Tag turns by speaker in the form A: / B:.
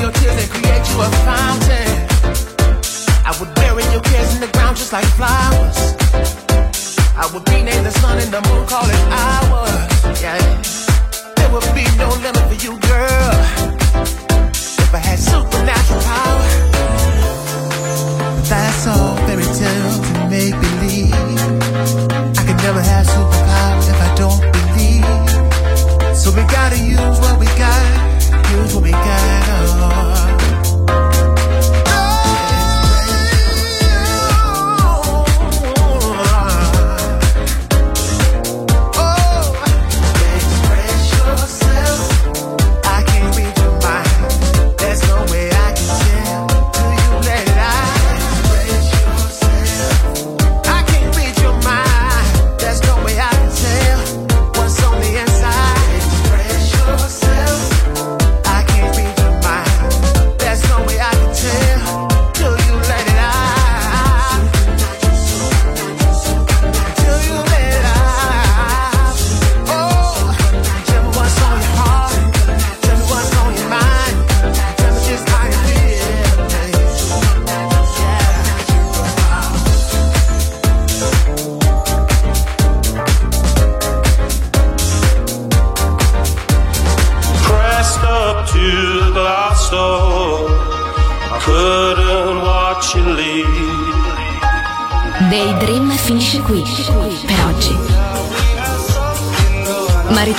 A: your tears and create you a fountain. I would bury your cares in the ground just like flowers. I would rename the sun and the moon, call it ours. Yeah. There would be no limit for you, girl. If I had supernatural
B: powers.